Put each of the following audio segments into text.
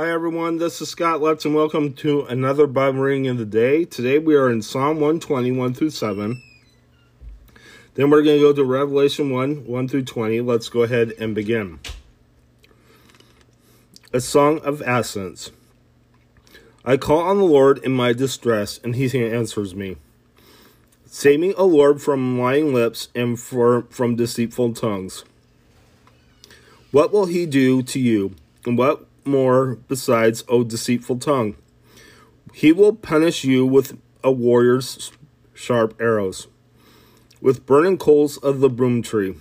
Hi everyone, this is Scott Letts and welcome to another Bible reading of the day. Today we are in Psalm 120, 1 through 7. Then we're going to go to Revelation 1, 1 through 20. Let's go ahead and begin. A Song of Ascents. I call on the Lord in my distress, and he answers me. Save me, O Lord, from lying lips and for, from deceitful tongues. What will he do to you? And what more besides, O deceitful tongue? He will punish you with a warrior's sharp arrows, with burning coals of the broom tree.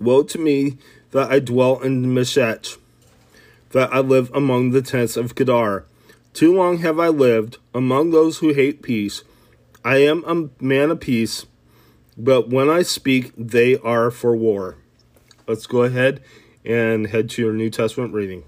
Woe to me that I dwell in Meshech, that I live among the tents of Kedar. Too long have I lived among those who hate peace. I am a man of peace, but when I speak, they are for war. Let's go ahead and head to your New Testament reading.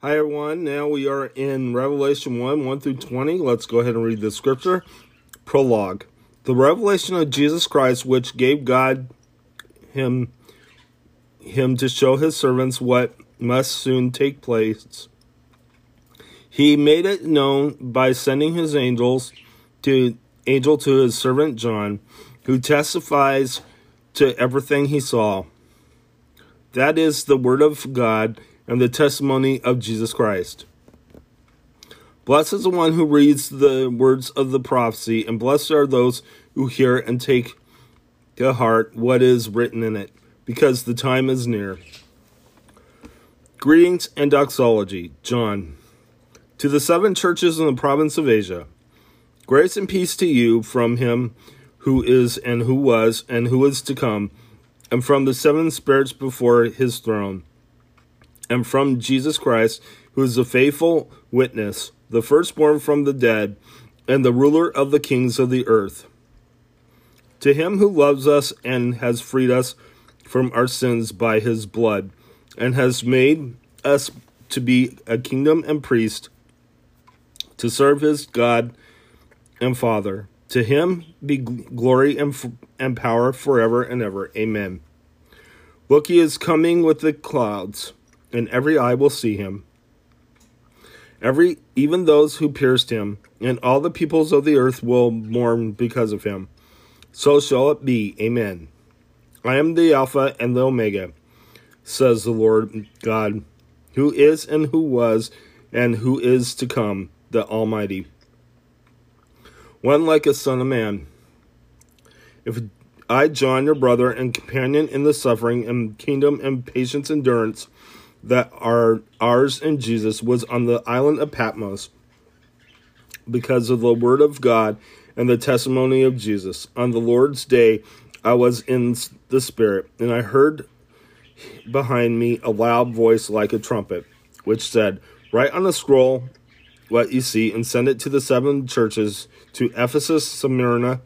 Hi, everyone. Now we are in Revelation 1 1 through 20. Let's go ahead and read the scripture. Prologue The revelation of Jesus Christ, which gave God him, him to show his servants what must soon take place. He made it known by sending his angels to angel to his servant John, who testifies to everything he saw. That is the word of God and the testimony of Jesus Christ. Blessed is the one who reads the words of the prophecy, and blessed are those who hear and take to heart what is written in it, because the time is near. Greetings and doxology, John. To the seven churches in the province of Asia, grace and peace to you from him who is and who was and who is to come, and from the seven spirits before his throne and from Jesus Christ, who is the faithful witness, the firstborn from the dead, and the ruler of the kings of the earth. To him who loves us and has freed us from our sins by his blood, and has made us to be a kingdom and priest, to serve his God and Father. To him be glory and, and power forever and ever. Amen. Look, he is coming with the clouds and every eye will see him. Every even those who pierced him, and all the peoples of the earth will mourn because of him. So shall it be. Amen. I am the Alpha and the Omega, says the Lord God, who is and who was and who is to come, the Almighty. One like a son of man. If I, John, your brother and companion in the suffering and kingdom and patience endurance, that are ours in Jesus was on the island of Patmos because of the word of God and the testimony of Jesus. On the Lord's day, I was in the Spirit, and I heard behind me a loud voice like a trumpet, which said, Write on a scroll what you see and send it to the seven churches to Ephesus, Smyrna,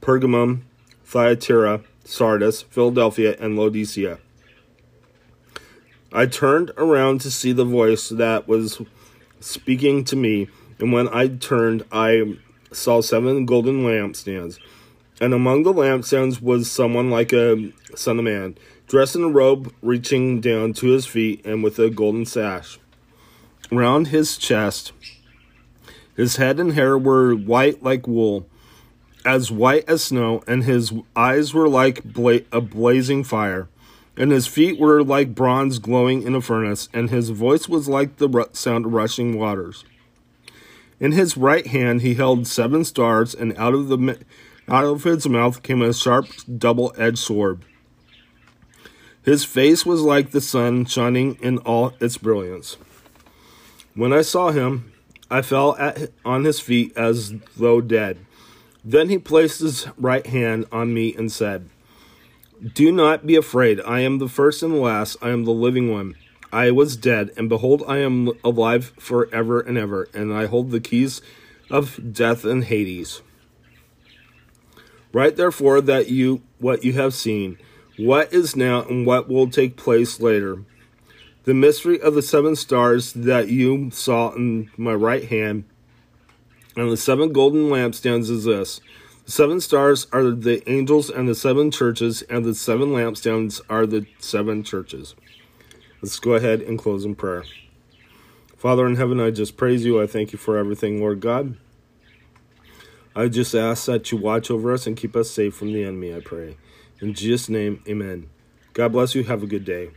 Pergamum, Thyatira, Sardis, Philadelphia, and Laodicea. I turned around to see the voice that was speaking to me, and when I turned, I saw seven golden lampstands. And among the lampstands was someone like a son of man, dressed in a robe reaching down to his feet and with a golden sash. Round his chest, his head and hair were white like wool, as white as snow, and his eyes were like bla- a blazing fire and his feet were like bronze glowing in a furnace, and his voice was like the sound of rushing waters. In his right hand he held seven stars, and out of the out of his mouth came a sharp double-edged sword. His face was like the sun shining in all its brilliance. When I saw him, I fell at, on his feet as though dead. Then he placed his right hand on me and said, do not be afraid. I am the first and the last. I am the living one. I was dead, and behold, I am alive forever and ever, and I hold the keys of death and Hades. Write therefore that you what you have seen, what is now, and what will take place later. The mystery of the seven stars that you saw in my right hand, and the seven golden lampstands is this. The seven stars are the angels and the seven churches, and the seven lampstands are the seven churches. Let's go ahead and close in prayer. Father in heaven, I just praise you. I thank you for everything, Lord God. I just ask that you watch over us and keep us safe from the enemy, I pray. In Jesus' name, amen. God bless you. Have a good day.